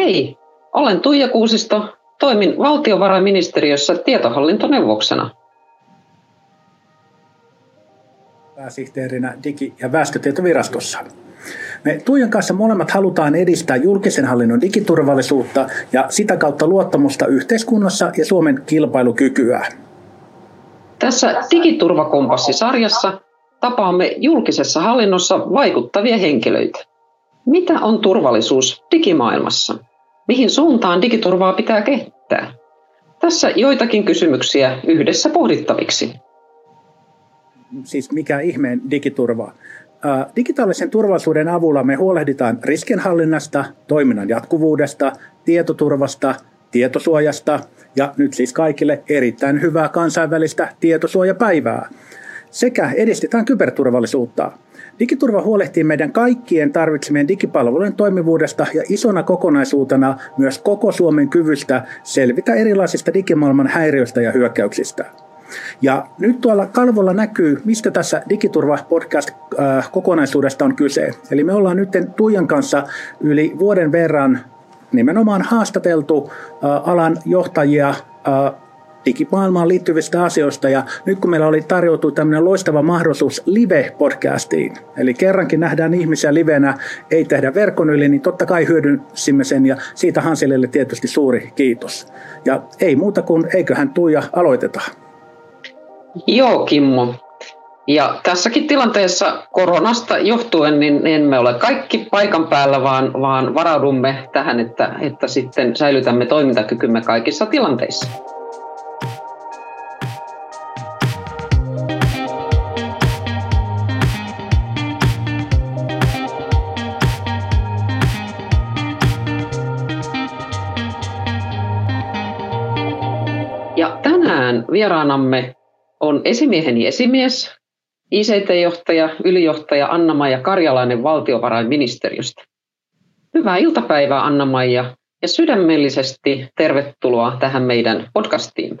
Hei, olen Tuija Kuusisto, toimin valtiovarainministeriössä tietohallintoneuvoksena. Pääsihteerinä Digi- ja väestötietovirastossa. Me Tuijan kanssa molemmat halutaan edistää julkisen hallinnon digiturvallisuutta ja sitä kautta luottamusta yhteiskunnassa ja Suomen kilpailukykyä. Tässä Digiturvakompassi-sarjassa tapaamme julkisessa hallinnossa vaikuttavia henkilöitä. Mitä on turvallisuus digimaailmassa? Mihin suuntaan digiturvaa pitää kehittää? Tässä joitakin kysymyksiä yhdessä pohdittaviksi. Siis mikä ihmeen digiturva? Digitaalisen turvallisuuden avulla me huolehditaan riskenhallinnasta, toiminnan jatkuvuudesta, tietoturvasta, tietosuojasta ja nyt siis kaikille erittäin hyvää kansainvälistä tietosuojapäivää. Sekä edistetään kyberturvallisuutta. Digiturva huolehtii meidän kaikkien tarvitsemien digipalvelujen toimivuudesta ja isona kokonaisuutena myös koko Suomen kyvystä selvitä erilaisista digimaailman häiriöistä ja hyökkäyksistä. Ja nyt tuolla kalvolla näkyy, mistä tässä Digiturva-podcast-kokonaisuudesta on kyse. Eli me ollaan nyt Tuijan kanssa yli vuoden verran nimenomaan haastateltu alan johtajia digimaailmaan liittyvistä asioista. Ja nyt kun meillä oli tarjoutu tämmöinen loistava mahdollisuus live-podcastiin, eli kerrankin nähdään ihmisiä livenä, ei tehdä verkon yli, niin totta kai hyödynsimme sen ja siitä Hanselille tietysti suuri kiitos. Ja ei muuta kuin eiköhän Tuija aloiteta. Joo, Kimmo. Ja tässäkin tilanteessa koronasta johtuen niin emme ole kaikki paikan päällä, vaan, vaan varaudumme tähän, että, että sitten säilytämme toimintakykymme kaikissa tilanteissa. Vieraanamme on esimieheni esimies, ICT-johtaja, ylijohtaja Anna-Maija Karjalainen valtiovarainministeriöstä. Hyvää iltapäivää Anna-Maija ja sydämellisesti tervetuloa tähän meidän podcastiin.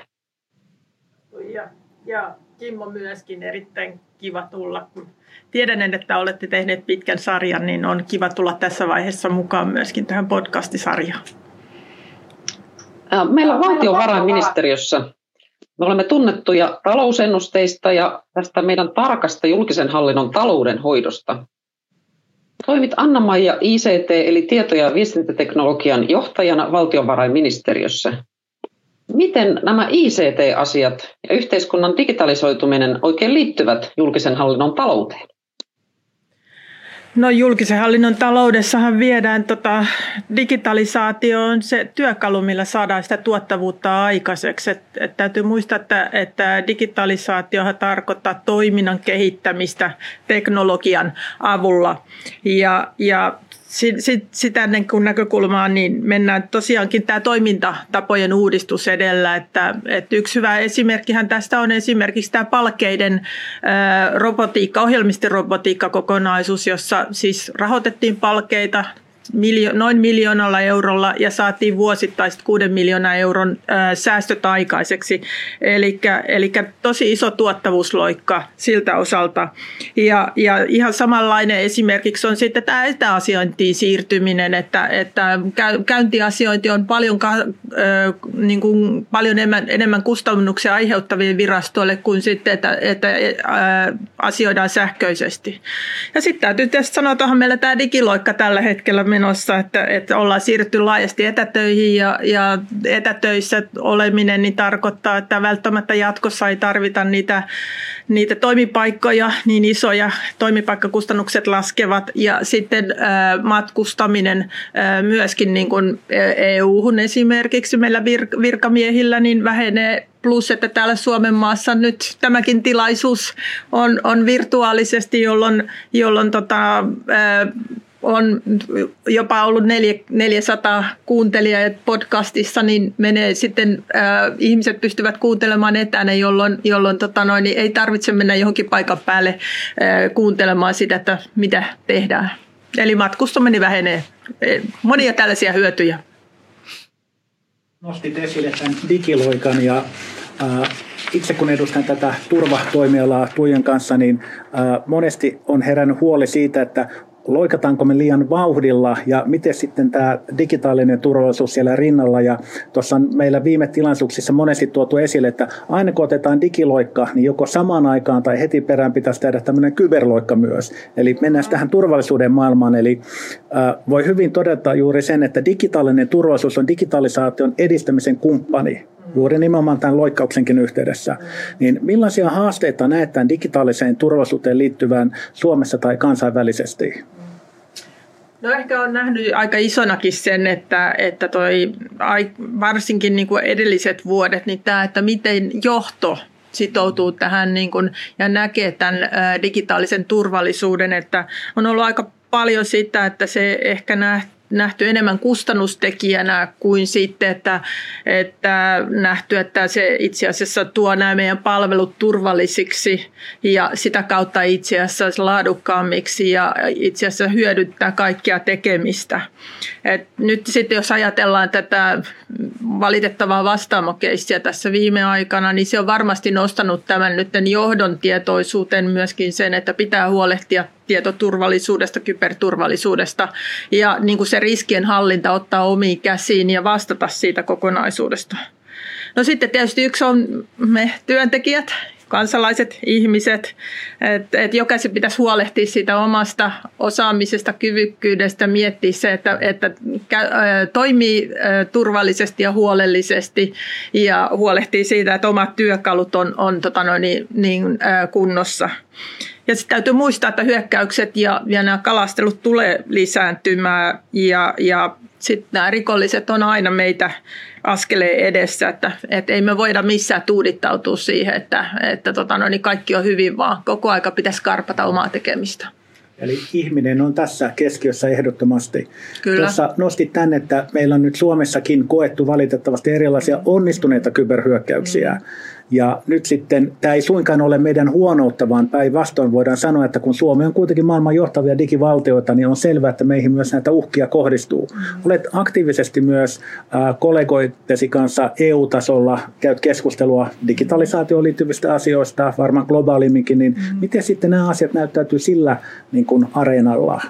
Ja, ja Kimmo myöskin erittäin kiva tulla, kun tiedän, että olette tehneet pitkän sarjan, niin on kiva tulla tässä vaiheessa mukaan myöskin tähän podcastisarjaan. Meillä valtiovarainministeriössä me olemme tunnettuja talousennusteista ja tästä meidän tarkasta julkisen hallinnon talouden hoidosta. Toimit Anna-Maija ICT eli tieto- ja viestintäteknologian johtajana valtiovarainministeriössä. Miten nämä ICT-asiat ja yhteiskunnan digitalisoituminen oikein liittyvät julkisen hallinnon talouteen? No julkisen hallinnon taloudessahan viedään tota, digitalisaatio on se työkalu, millä saadaan sitä tuottavuutta aikaiseksi. Et, et täytyy muistaa, että, että digitalisaatiohan tarkoittaa toiminnan kehittämistä teknologian avulla. Ja, ja sitä ennen kuin näkökulmaa, niin mennään tosiaankin tämä toimintatapojen uudistus edellä. Että, että yksi hyvä esimerkkihän tästä on esimerkiksi tämä palkeiden robotiikka, ohjelmistirobotiikka-kokonaisuus, jossa siis rahoitettiin palkeita miljo- noin miljoonalla eurolla ja saatiin vuosittaiset 6 miljoonan euron ää, säästöt aikaiseksi. Eli tosi iso tuottavuusloikka siltä osalta. Ja, ja ihan samanlainen esimerkiksi on sitten tämä etäasiointiin siirtyminen, että, että käyntiasiointi on paljon, ää, niin kuin paljon enemmän, enemmän kustannuksia aiheuttavien virastoille kuin sitten, että, että asioidaan sähköisesti. Ja sitten täytyy tietysti sanoa tuohon meillä tämä digiloikka tällä hetkellä menossa, että, että ollaan siirrytty laajasti etätöihin ja, ja etätöissä oleminen niin tarkoittaa, että välttämättä jatkossa ei tarvita niitä, niitä toimipaikkoja niin isoja, toimipaikkakustannukset laskevat. Ja sitten äh, matkustaminen äh, myöskin niin kuin EU-hun esimerkiksi meillä vir- virkamiehillä niin vähenee. Plus, että täällä Suomen maassa nyt tämäkin tilaisuus on, on virtuaalisesti, jolloin, jolloin tota, äh, on jopa ollut 400 kuuntelijaa podcastissa, niin menee sitten, äh, ihmiset pystyvät kuuntelemaan etänä, jolloin, jolloin tota noin, niin ei tarvitse mennä johonkin paikan päälle äh, kuuntelemaan sitä, että mitä tehdään. Eli matkustaminen vähenee. Monia tällaisia hyötyjä. Nostit esille tämän digiloikan ja äh, itse kun edustan tätä turvatoimialaa Tuijan kanssa, niin äh, monesti on herännyt huoli siitä, että loikataanko me liian vauhdilla ja miten sitten tämä digitaalinen turvallisuus siellä rinnalla. Ja tuossa on meillä viime tilaisuuksissa monesti tuotu esille, että aina kun otetaan digiloikka, niin joko samaan aikaan tai heti perään pitäisi tehdä tämmöinen kyberloikka myös. Eli mennään tähän turvallisuuden maailmaan. Eli äh, voi hyvin todeta juuri sen, että digitaalinen turvallisuus on digitalisaation edistämisen kumppani juuri nimenomaan tämän loikkauksenkin yhteydessä. Niin millaisia haasteita näet tämän digitaaliseen turvallisuuteen liittyvän Suomessa tai kansainvälisesti? No ehkä on nähnyt aika isonakin sen, että, että toi, varsinkin niin kuin edelliset vuodet, niin tämä, että miten johto sitoutuu tähän niin kuin, ja näkee tämän digitaalisen turvallisuuden, että on ollut aika paljon sitä, että se ehkä nähty nähty enemmän kustannustekijänä kuin sitten, että, että nähty, että se itse asiassa tuo nämä meidän palvelut turvallisiksi ja sitä kautta itse asiassa laadukkaammiksi ja itse asiassa hyödyttää kaikkia tekemistä. Et nyt sitten jos ajatellaan tätä valitettavaa vastaamokeissiä tässä viime aikana, niin se on varmasti nostanut tämän nyt johdon tietoisuuteen myöskin sen, että pitää huolehtia tietoturvallisuudesta, kyberturvallisuudesta ja niin kuin se riskien hallinta ottaa omiin käsiin ja vastata siitä kokonaisuudesta. No sitten tietysti yksi on me työntekijät, kansalaiset, ihmiset, että et jokaisen pitäisi huolehtia siitä omasta osaamisesta, kyvykkyydestä, miettiä se, että, että toimii turvallisesti ja huolellisesti ja huolehtii siitä, että omat työkalut on, on tota noin, niin, niin, kunnossa. Ja sitten täytyy muistaa, että hyökkäykset ja, ja nämä kalastelut tulee lisääntymään ja, ja sitten nämä rikolliset on aina meitä askeleen edessä, että, että ei me voida missään tuudittautua siihen, että, että tota, no, niin kaikki on hyvin, vaan koko aika pitäisi karpata omaa tekemistä. Eli ihminen on tässä keskiössä ehdottomasti. Kyllä. Tuossa nostit tänne, että meillä on nyt Suomessakin koettu valitettavasti erilaisia onnistuneita kyberhyökkäyksiä. Mm. Ja nyt sitten tämä ei suinkaan ole meidän huonoutta, vaan päinvastoin voidaan sanoa, että kun Suomi on kuitenkin maailman johtavia digivaltioita, niin on selvää, että meihin myös näitä uhkia kohdistuu. Mm. Olet aktiivisesti myös kollegoitesi kanssa EU-tasolla, käyt keskustelua digitalisaatioon liittyvistä asioista, varmaan globaalimminkin, niin mm. miten sitten nämä asiat näyttäytyy sillä niin kuin areenalla?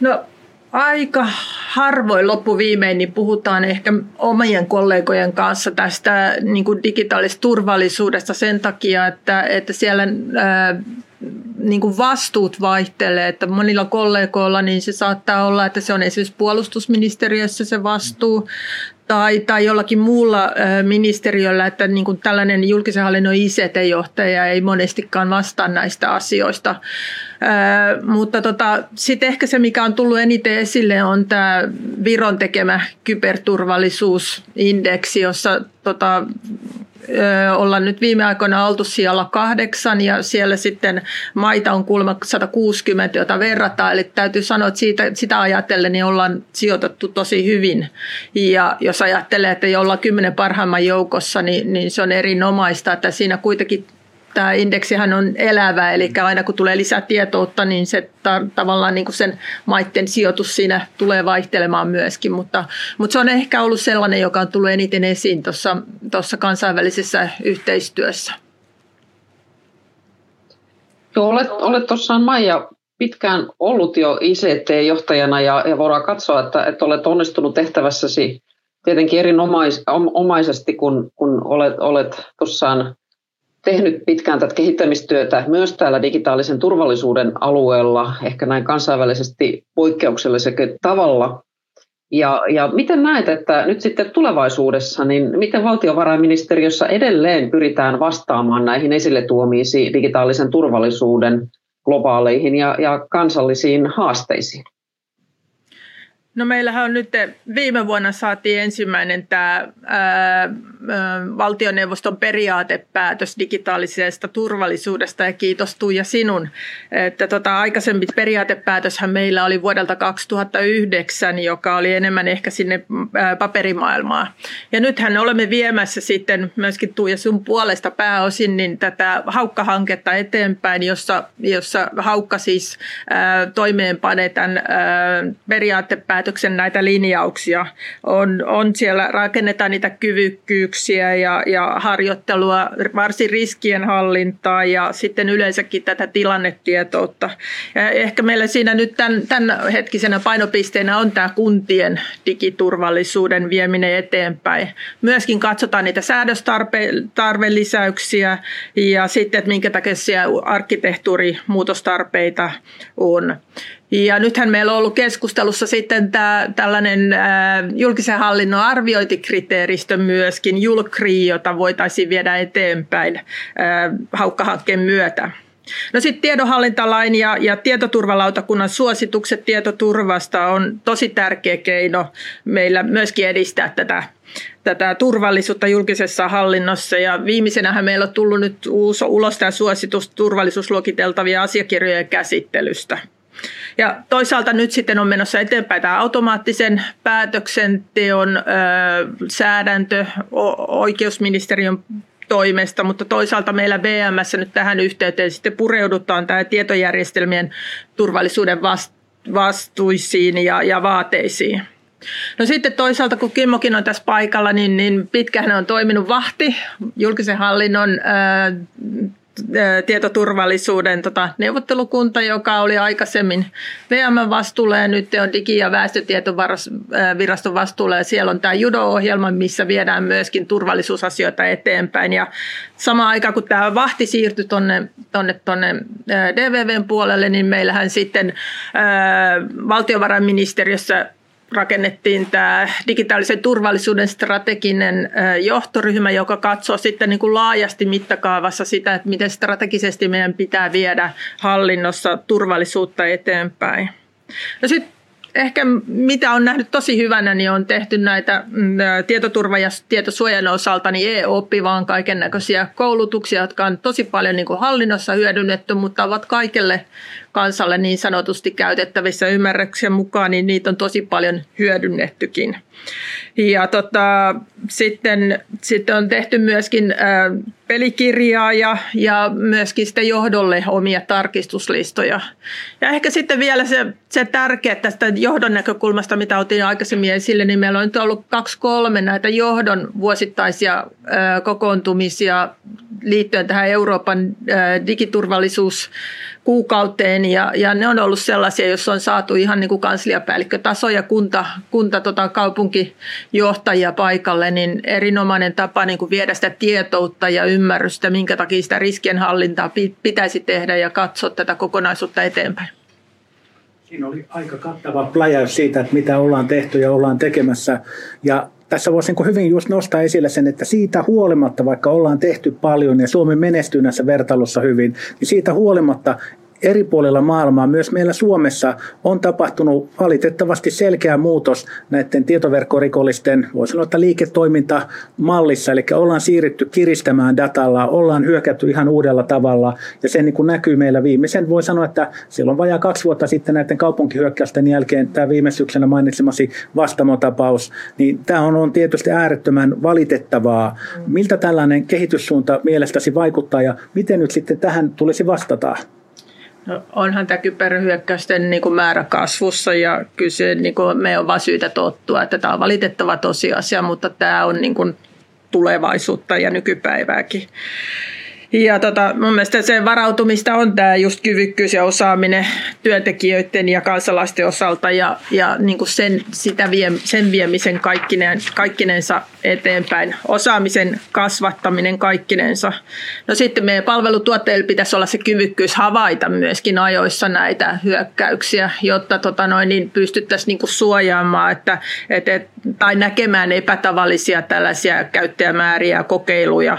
No aika harvoin loppuviimein niin puhutaan ehkä omien kollegojen kanssa tästä niin kuin digitaalisesta turvallisuudesta sen takia, että, että siellä ää, niin kuin vastuut vaihtelee, että monilla kollegoilla niin se saattaa olla, että se on esimerkiksi puolustusministeriössä se vastuu, tai, tai jollakin muulla ministeriöllä, että niin kuin tällainen julkisen hallinnon ICT-johtaja ei monestikaan vastaa näistä asioista. Mutta tota, sitten ehkä se, mikä on tullut eniten esille, on tämä Viron tekemä kyberturvallisuusindeksi, jossa tota, ollaan nyt viime aikoina oltu siellä kahdeksan ja siellä sitten maita on kuulemma 160, jota verrataan. Eli täytyy sanoa, että siitä, sitä ajatellen niin ollaan sijoitettu tosi hyvin. Ja jos ajattelee, että ollaan kymmenen parhaimman joukossa, niin, niin se on erinomaista, että siinä kuitenkin tämä indeksihän on elävä, eli aina kun tulee lisää tietoutta, niin se ta- tavallaan niin kuin sen maiden sijoitus siinä tulee vaihtelemaan myöskin, mutta, mutta se on ehkä ollut sellainen, joka on tullut eniten esiin tuossa kansainvälisessä yhteistyössä. Joo, olet, olet tuossaan Maija pitkään ollut jo ICT-johtajana ja, ja voidaan katsoa, että, että olet onnistunut tehtävässäsi tietenkin erinomaisesti, kun, kun olet, olet tuossaan tehnyt pitkään tätä kehittämistyötä myös täällä digitaalisen turvallisuuden alueella, ehkä näin kansainvälisesti poikkeuksellisella tavalla. Ja, ja miten näet, että nyt sitten tulevaisuudessa, niin miten valtiovarainministeriössä edelleen pyritään vastaamaan näihin esille tuomiisi digitaalisen turvallisuuden globaaleihin ja, ja kansallisiin haasteisiin? No meillähän on nyt, viime vuonna saatiin ensimmäinen tämä ää, valtioneuvoston periaatepäätös digitaalisesta turvallisuudesta ja kiitos Tuija sinun. Että tota, aikaisempi periaatepäätöshän meillä oli vuodelta 2009, joka oli enemmän ehkä sinne ää, paperimaailmaan. Ja nythän olemme viemässä sitten myöskin Tuija sun puolesta pääosin niin tätä Haukka-hanketta eteenpäin, jossa, jossa Haukka siis ää, toimeenpanee tämän ää, periaatepäätöksen päätöksen näitä linjauksia. On, on siellä, rakennetaan niitä kyvykkyyksiä ja, ja harjoittelua, varsin riskien hallintaa ja sitten yleensäkin tätä tilannetietoutta. Ja ehkä meillä siinä nyt tämän, tämän hetkisenä painopisteenä on tämä kuntien digiturvallisuuden vieminen eteenpäin. Myöskin katsotaan niitä säädöstarvelisäyksiä ja sitten, että minkä takia siellä arkkitehtuurimuutostarpeita on. Ja nythän meillä on ollut keskustelussa sitten tämä, tällainen ää, julkisen hallinnon arviointikriteeristö myöskin, Julkri, jota voitaisiin viedä eteenpäin ää, haukkahankkeen myötä. No sitten tiedonhallintalain ja, ja tietoturvalautakunnan suositukset tietoturvasta on tosi tärkeä keino meillä myöskin edistää tätä, tätä turvallisuutta julkisessa hallinnossa. Ja viimeisenähän meillä on tullut nyt uusi, ulos tämä suositus turvallisuusluokiteltavien asiakirjojen käsittelystä. Ja toisaalta nyt sitten on menossa eteenpäin tämä automaattisen päätöksenteon ö, säädäntö oikeusministeriön toimesta, mutta toisaalta meillä VMS nyt tähän yhteyteen sitten pureudutaan tämä tietojärjestelmien turvallisuuden vastuisiin ja, ja vaateisiin. No sitten toisaalta, kun Kimmokin on tässä paikalla, niin, niin pitkään on toiminut vahti julkisen hallinnon ää, tietoturvallisuuden tota, neuvottelukunta, joka oli aikaisemmin VM vastuulla ja nyt on Digi- ja väestötietoviraston vastuulla. Ja siellä on tämä Judo-ohjelma, missä viedään myöskin turvallisuusasioita eteenpäin. Ja sama aika kun tämä vahti siirtyi tuonne tonne, tonne DVVn puolelle, niin meillähän sitten ää, valtiovarainministeriössä rakennettiin tämä digitaalisen turvallisuuden strateginen johtoryhmä, joka katsoo sitten niin kuin laajasti mittakaavassa sitä, että miten strategisesti meidän pitää viedä hallinnossa turvallisuutta eteenpäin. No sitten ehkä mitä on nähnyt tosi hyvänä, niin on tehty näitä mm, tietoturva- ja tietosuojan osalta niin e-oppi, vaan kaiken näköisiä koulutuksia, jotka on tosi paljon niin kuin hallinnossa hyödynnetty, mutta ovat kaikille kansalle niin sanotusti käytettävissä ymmärryksen mukaan, niin niitä on tosi paljon hyödynnettykin. Ja tota, sitten, sitten on tehty myöskin pelikirjaa ja, ja myöskin sitten johdolle omia tarkistuslistoja. Ja ehkä sitten vielä se, se tärkeä tästä johdon näkökulmasta, mitä otin aikaisemmin esille, niin meillä on nyt ollut kaksi kolme näitä johdon vuosittaisia kokoontumisia liittyen tähän Euroopan ää, digiturvallisuus kuukauteen ja, ja ne on ollut sellaisia, joissa on saatu ihan niin kuin kansliapäällikkötaso ja kunta, kunta tota, kaupunkijohtajia paikalle, niin erinomainen tapa niin kuin viedä sitä tietoutta ja ymmärrystä, minkä takia sitä riskienhallintaa pitäisi tehdä ja katsoa tätä kokonaisuutta eteenpäin. Siinä oli aika kattava pläjäys siitä, että mitä ollaan tehty ja ollaan tekemässä. Ja tässä voisi niin hyvin just nostaa esille sen, että siitä huolimatta, vaikka ollaan tehty paljon ja Suomi menestyy näissä vertailussa hyvin, niin siitä huolimatta eri puolilla maailmaa, myös meillä Suomessa, on tapahtunut valitettavasti selkeä muutos näiden tietoverkkorikollisten, voisi sanoa, että liiketoimintamallissa, eli ollaan siirrytty kiristämään datalla, ollaan hyökätty ihan uudella tavalla, ja se niin kuin näkyy meillä viimeisen, voi sanoa, että silloin vajaa kaksi vuotta sitten näiden kaupunkihyökkäysten jälkeen, tämä viime syksynä mainitsemasi vastamotapaus, niin tämä on, on tietysti äärettömän valitettavaa. Miltä tällainen kehityssuunta mielestäsi vaikuttaa, ja miten nyt sitten tähän tulisi vastata? No, onhan tämä kyberhyökkäysten niin kuin määrä kasvussa ja kyllä se, niin kuin, me on vaan syytä tottua, että tämä on valitettava tosiasia, mutta tämä on niin kuin, tulevaisuutta ja nykypäivääkin. Ja tota, mun mielestä se varautumista on tämä just kyvykkyys ja osaaminen työntekijöiden ja kansalaisten osalta ja, ja niin kuin sen, sitä vie, sen viemisen kaikkinen, kaikkinensa eteenpäin, osaamisen kasvattaminen kaikkinensa. No sitten meidän palvelutuotteilla pitäisi olla se kyvykkyys havaita myöskin ajoissa näitä hyökkäyksiä, jotta tota noin, niin pystyttäisiin niin kuin suojaamaan että, et, et, tai näkemään epätavallisia tällaisia käyttäjämääriä ja kokeiluja.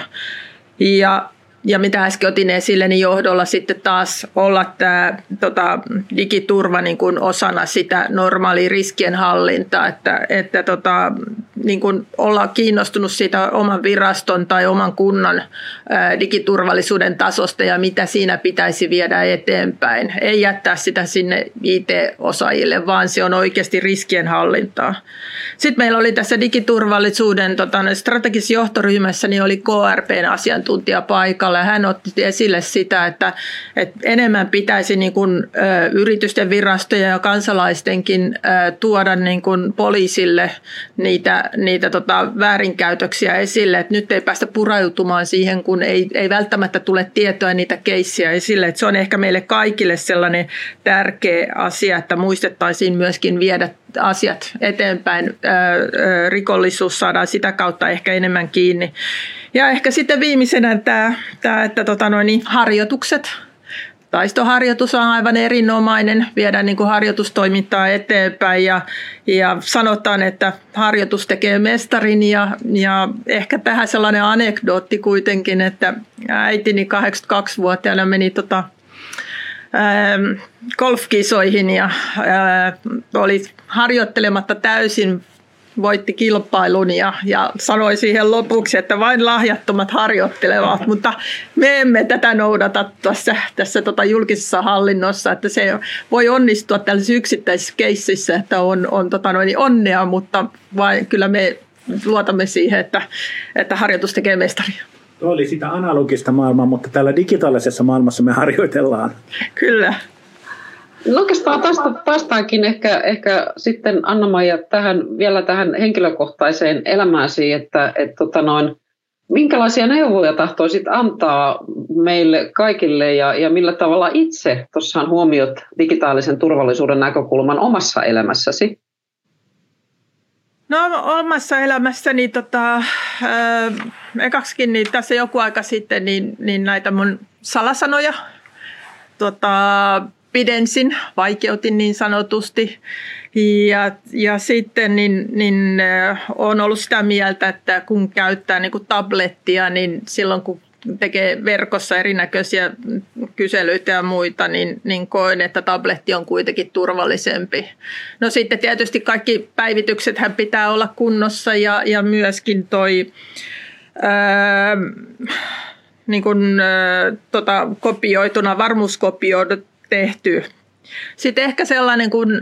Ja ja mitä äsken otin esille, niin johdolla sitten taas olla tämä tota, digiturva niin kuin osana sitä normaalia riskien hallintaa, että, että tota, niin kuin olla kiinnostunut siitä oman viraston tai oman kunnan digiturvallisuuden tasosta ja mitä siinä pitäisi viedä eteenpäin. Ei jättää sitä sinne IT-osaajille, vaan se on oikeasti riskien hallintaa. Sitten meillä oli tässä digiturvallisuuden tota, strategisessa johtoryhmässä, niin oli KRPn asiantuntija paikalla ja hän otti esille sitä, että, että enemmän pitäisi niin kuin, yritysten virastoja ja kansalaistenkin tuoda niin kuin poliisille niitä, niitä tota, väärinkäytöksiä esille, että nyt ei päästä purautumaan siihen, kun ei, ei välttämättä tule tietoa niitä keissiä esille. Että se on ehkä meille kaikille sellainen tärkeä asia, että muistettaisiin myöskin viedä asiat eteenpäin. Rikollisuus saadaan sitä kautta ehkä enemmän kiinni. Ja ehkä sitten viimeisenä tämä, tämä että tota noin, niin harjoitukset. Taistoharjoitus on aivan erinomainen, viedään niin kuin harjoitustoimintaa eteenpäin ja, ja sanotaan, että harjoitus tekee mestarin ja, ja ehkä tähän sellainen anekdootti kuitenkin, että äitini 82-vuotiaana meni tota, golfkisoihin ja oli harjoittelematta täysin voitti kilpailun ja, ja sanoi siihen lopuksi, että vain lahjattomat harjoittelevat, mutta me emme tätä noudata tässä, tässä tota julkisessa hallinnossa, että se voi onnistua tällaisessa yksittäisessä keississä, että on, on tota noin, onnea, mutta vain, kyllä me luotamme siihen, että, että harjoitus tekee mestaria. Tuo oli sitä analogista maailmaa, mutta täällä digitaalisessa maailmassa me harjoitellaan. Kyllä. No oikeastaan tästä päästäänkin ehkä, ehkä sitten Anna-Maija tähän, vielä tähän henkilökohtaiseen elämääsi, että, että tota noin, minkälaisia neuvoja tahtoisit antaa meille kaikille ja, ja millä tavalla itse tuossahan huomiot digitaalisen turvallisuuden näkökulman omassa elämässäsi? No omassa elämässäni tota, ekaksikin niin tässä joku aika sitten niin, niin näitä mun salasanoja tota, pidensin, vaikeutin niin sanotusti. Ja, ja sitten niin, niin äh, olen ollut sitä mieltä, että kun käyttää niin kuin tablettia, niin silloin kun tekee verkossa erinäköisiä kyselyitä ja muita, niin, niin koen, että tabletti on kuitenkin turvallisempi. No sitten tietysti kaikki päivitykset pitää olla kunnossa ja, ja myöskin toi... Ää, niin kuin, ää, tota, kopioituna, varmuuskopioidut tehty. Sitten ehkä sellainen, kun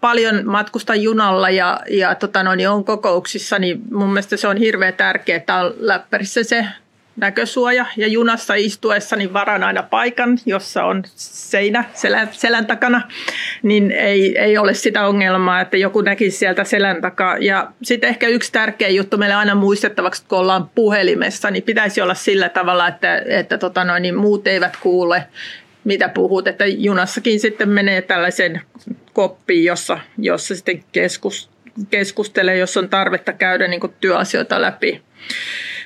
paljon matkustan junalla ja, ja tota noin, niin on kokouksissa, niin mun mielestä se on hirveän tärkeää, että on läppärissä se näkösuoja ja junassa istuessa niin varan aina paikan, jossa on seinä selän, selän takana, niin ei, ei ole sitä ongelmaa, että joku näkisi sieltä selän takaa. Ja sitten ehkä yksi tärkeä juttu meille aina muistettavaksi, kun ollaan puhelimessa, niin pitäisi olla sillä tavalla, että, että tota noin, niin muut eivät kuule mitä puhut, että junassakin sitten menee tällaisen koppiin, jossa, jossa sitten keskus, keskustelee, jos on tarvetta käydä niin työasioita läpi.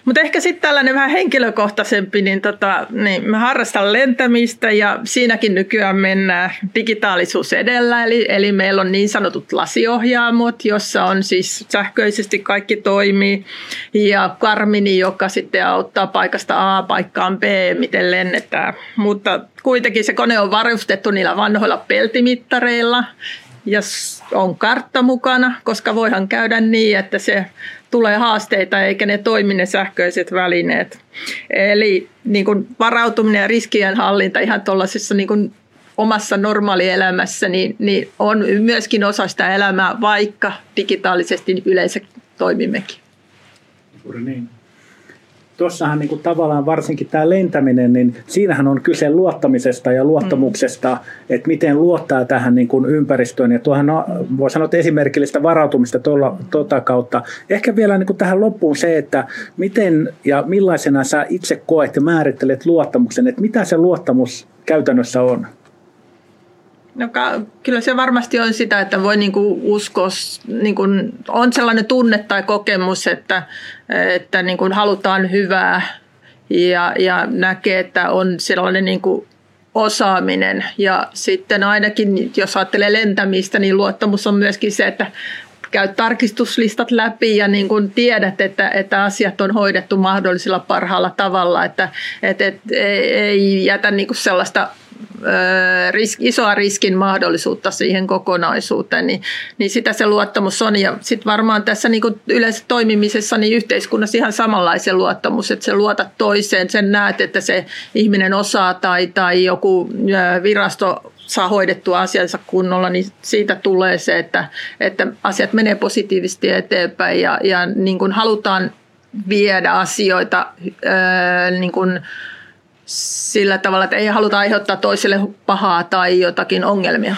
Mutta ehkä sitten tällainen vähän henkilökohtaisempi, niin, tota, niin mä harrastan lentämistä ja siinäkin nykyään mennään digitaalisuus edellä. Eli, eli meillä on niin sanotut lasiohjaamot, jossa on siis sähköisesti kaikki toimii ja Karmini, joka sitten auttaa paikasta A paikkaan B, miten lennetään. Mutta kuitenkin se kone on varustettu niillä vanhoilla peltimittareilla ja on kartta mukana, koska voihan käydä niin, että se tulee haasteita eikä ne toimi ne sähköiset välineet. Eli niin kuin varautuminen ja riskien hallinta ihan tuollaisessa niin kuin omassa normaalielämässä niin, niin on myöskin osa sitä elämää, vaikka digitaalisesti yleensä toimimmekin. Juuri niin tuossahan niin kuin tavallaan varsinkin tämä lentäminen, niin siinähän on kyse luottamisesta ja luottamuksesta, mm. että miten luottaa tähän niin kuin ympäristöön. Ja tuohan on, voi sanoa, että esimerkillistä varautumista tuolla, tuota kautta. Ehkä vielä niin kuin tähän loppuun se, että miten ja millaisena sä itse koet ja määrittelet luottamuksen, että mitä se luottamus käytännössä on? No kyllä se varmasti on sitä, että voi niinku uskoa, niinku, on sellainen tunne tai kokemus, että, että niinku halutaan hyvää ja, ja näkee, että on sellainen niinku osaaminen. Ja sitten ainakin, jos ajattelee lentämistä, niin luottamus on myöskin se, että käyt tarkistuslistat läpi ja niin kun tiedät, että, että asiat on hoidettu mahdollisella parhaalla tavalla, että et, et, ei jätä niin kuin sellaista risk, isoa riskin mahdollisuutta siihen kokonaisuuteen, niin, niin sitä se luottamus on. Ja sitten varmaan tässä niin yleensä toimimisessa niin yhteiskunnassa ihan samanlaisen luottamus, että se luotat toiseen, sen näet, että se ihminen osaa tai, tai joku virasto saa hoidettua asiansa kunnolla, niin siitä tulee se, että, että asiat menee positiivisesti eteenpäin ja, ja niin kuin halutaan viedä asioita ää, niin kuin sillä tavalla, että ei haluta aiheuttaa toiselle pahaa tai jotakin ongelmia.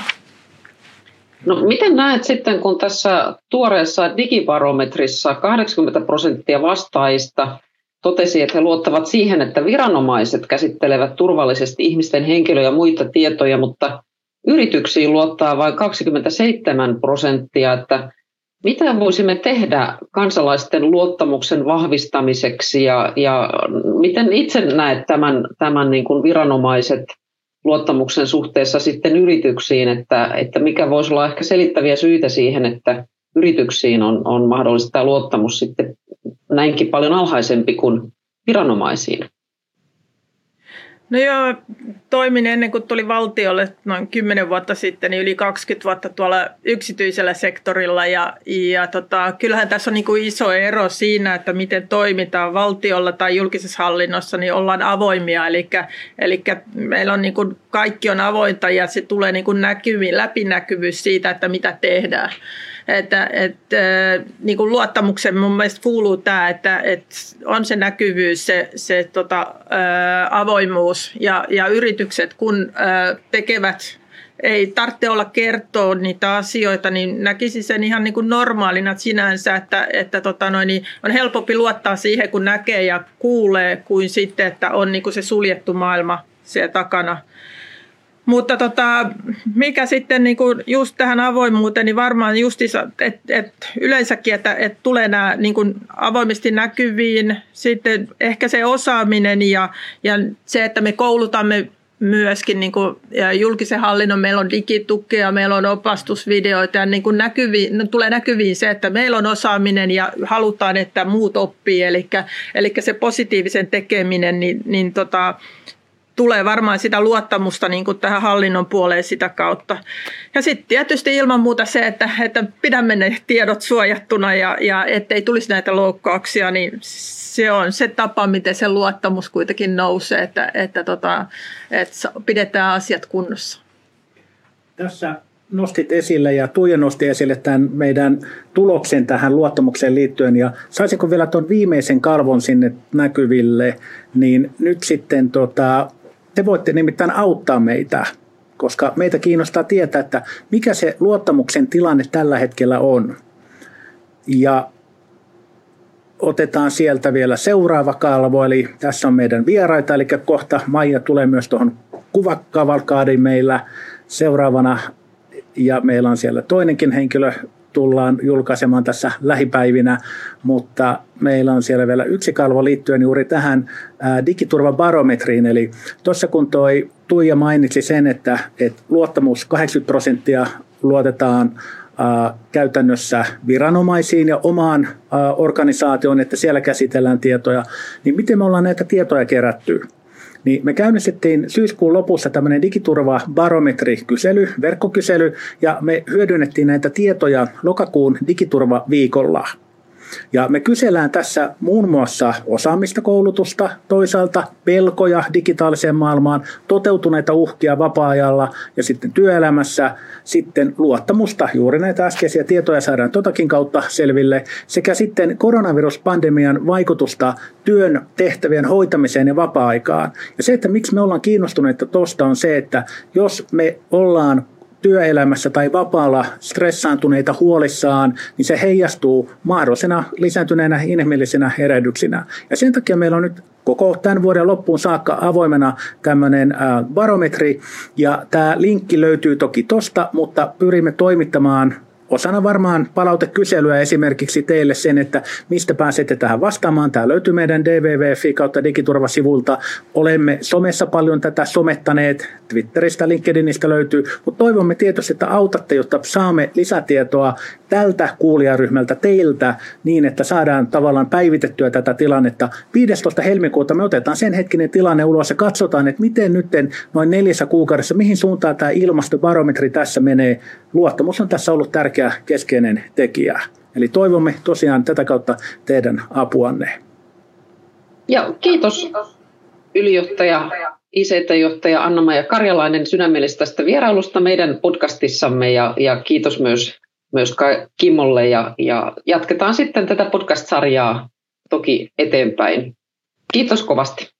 No, miten näet sitten, kun tässä tuoreessa digibarometrissa 80 prosenttia vastaajista totesi, että he luottavat siihen, että viranomaiset käsittelevät turvallisesti ihmisten henkilö- ja muita tietoja, mutta yrityksiin luottaa vain 27 prosenttia, että mitä voisimme tehdä kansalaisten luottamuksen vahvistamiseksi ja, ja miten itse näet tämän, tämän niin kuin viranomaiset luottamuksen suhteessa sitten yrityksiin, että, että mikä voisi olla ehkä selittäviä syitä siihen, että yrityksiin on, on mahdollista luottamus sitten näinkin paljon alhaisempi kuin viranomaisiin? No joo, toimin ennen kuin tuli valtiolle noin 10 vuotta sitten, niin yli 20 vuotta tuolla yksityisellä sektorilla. Ja, ja tota, kyllähän tässä on niin kuin iso ero siinä, että miten toimitaan valtiolla tai julkisessa hallinnossa, niin ollaan avoimia. Eli, eli meillä on niin kuin, kaikki on avointa ja se tulee niin kuin näkyviin, läpinäkyvyys siitä, että mitä tehdään että, että niin kuin luottamuksen mun mielestä kuuluu tämä, että, että on se näkyvyys, se, se tota, avoimuus ja, ja yritykset, kun tekevät ei tarvitse olla kertoa niitä asioita, niin näkisi sen ihan niin kuin normaalina sinänsä, että, että tota noin, niin on helpompi luottaa siihen, kun näkee ja kuulee, kuin sitten, että on niin kuin se suljettu maailma siellä takana. Mutta tota, mikä sitten niin kuin just tähän avoimuuteen, niin varmaan justissa, että et yleensäkin, että et tulee nämä niin kuin avoimesti näkyviin, sitten ehkä se osaaminen ja, ja se, että me koulutamme myöskin niin kuin, ja julkisen hallinnon, meillä on digitukea, meillä on opastusvideoita ja niin kuin näkyviin, no, tulee näkyviin se, että meillä on osaaminen ja halutaan, että muut oppii, eli, eli se positiivisen tekeminen, niin, niin tota, tulee varmaan sitä luottamusta niin kuin tähän hallinnon puoleen sitä kautta. Ja sitten tietysti ilman muuta se, että, että pidämme ne tiedot suojattuna ja, ja ettei tulisi näitä loukkauksia, niin se on se tapa, miten se luottamus kuitenkin nousee, että, että, tota, että pidetään asiat kunnossa. Tässä nostit esille ja Tuija nosti esille tämän meidän tuloksen tähän luottamukseen liittyen ja saisinko vielä tuon viimeisen kalvon sinne näkyville, niin nyt sitten tota, te voitte nimittäin auttaa meitä, koska meitä kiinnostaa tietää, että mikä se luottamuksen tilanne tällä hetkellä on. Ja otetaan sieltä vielä seuraava kalvo, eli tässä on meidän vieraita, eli kohta Maija tulee myös tuohon kuvakavalkaadiin meillä seuraavana, ja meillä on siellä toinenkin henkilö tullaan julkaisemaan tässä lähipäivinä, mutta meillä on siellä vielä yksi kalvo liittyen juuri tähän digiturvabarometriin. Eli tuossa kun toi Tuija mainitsi sen, että, että luottamus 80 prosenttia luotetaan käytännössä viranomaisiin ja omaan organisaatioon, että siellä käsitellään tietoja, niin miten me ollaan näitä tietoja kerätty? Niin me käynnistettiin syyskuun lopussa tämmöinen digiturva-barometri-kysely, verkkokysely, ja me hyödynnettiin näitä tietoja lokakuun digiturva-viikolla. Ja me kysellään tässä muun muassa osaamista koulutusta, toisaalta pelkoja digitaaliseen maailmaan, toteutuneita uhkia vapaa-ajalla ja sitten työelämässä, sitten luottamusta, juuri näitä äskeisiä tietoja saadaan totakin kautta selville, sekä sitten koronaviruspandemian vaikutusta työn tehtävien hoitamiseen ja vapaa-aikaan. Ja se, että miksi me ollaan kiinnostuneita tuosta on se, että jos me ollaan työelämässä tai vapaalla stressaantuneita huolissaan, niin se heijastuu mahdollisena lisääntyneenä inhimillisenä erehdyksinä. Ja sen takia meillä on nyt koko tämän vuoden loppuun saakka avoimena tämmöinen barometri, ja tämä linkki löytyy toki tosta, mutta pyrimme toimittamaan osana varmaan palautekyselyä esimerkiksi teille sen, että mistä pääsette tähän vastaamaan. Tämä löytyy meidän DVVFI kautta digiturvasivulta. Olemme somessa paljon tätä somettaneet, Twitteristä, LinkedInistä löytyy, mutta toivomme tietysti, että autatte, jotta saamme lisätietoa tältä kuulijaryhmältä teiltä niin, että saadaan tavallaan päivitettyä tätä tilannetta. 15. helmikuuta me otetaan sen hetkinen tilanne ulos ja katsotaan, että miten nyt noin neljässä kuukaudessa, mihin suuntaan tämä ilmastobarometri tässä menee. Luottamus on tässä ollut tärkeä keskeinen tekijä. Eli toivomme tosiaan tätä kautta teidän apuanne. Ja kiitos ylijohtaja, ICT-johtaja Anna-Maija Karjalainen sydämellisesti tästä vierailusta meidän podcastissamme ja, ja kiitos myös, myös Kimmolle ja, ja jatketaan sitten tätä podcast-sarjaa toki eteenpäin. Kiitos kovasti.